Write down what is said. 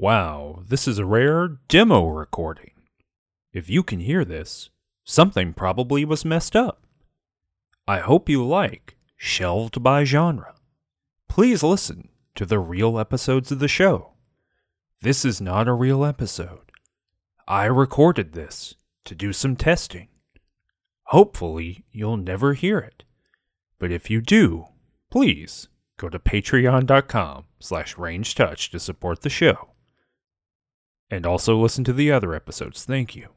Wow, this is a rare demo recording. If you can hear this, something probably was messed up. I hope you like Shelved by Genre. Please listen to the real episodes of the show. This is not a real episode. I recorded this to do some testing. Hopefully, you'll never hear it. But if you do, please go to patreon.com slash rangetouch to support the show. And also listen to the other episodes. Thank you.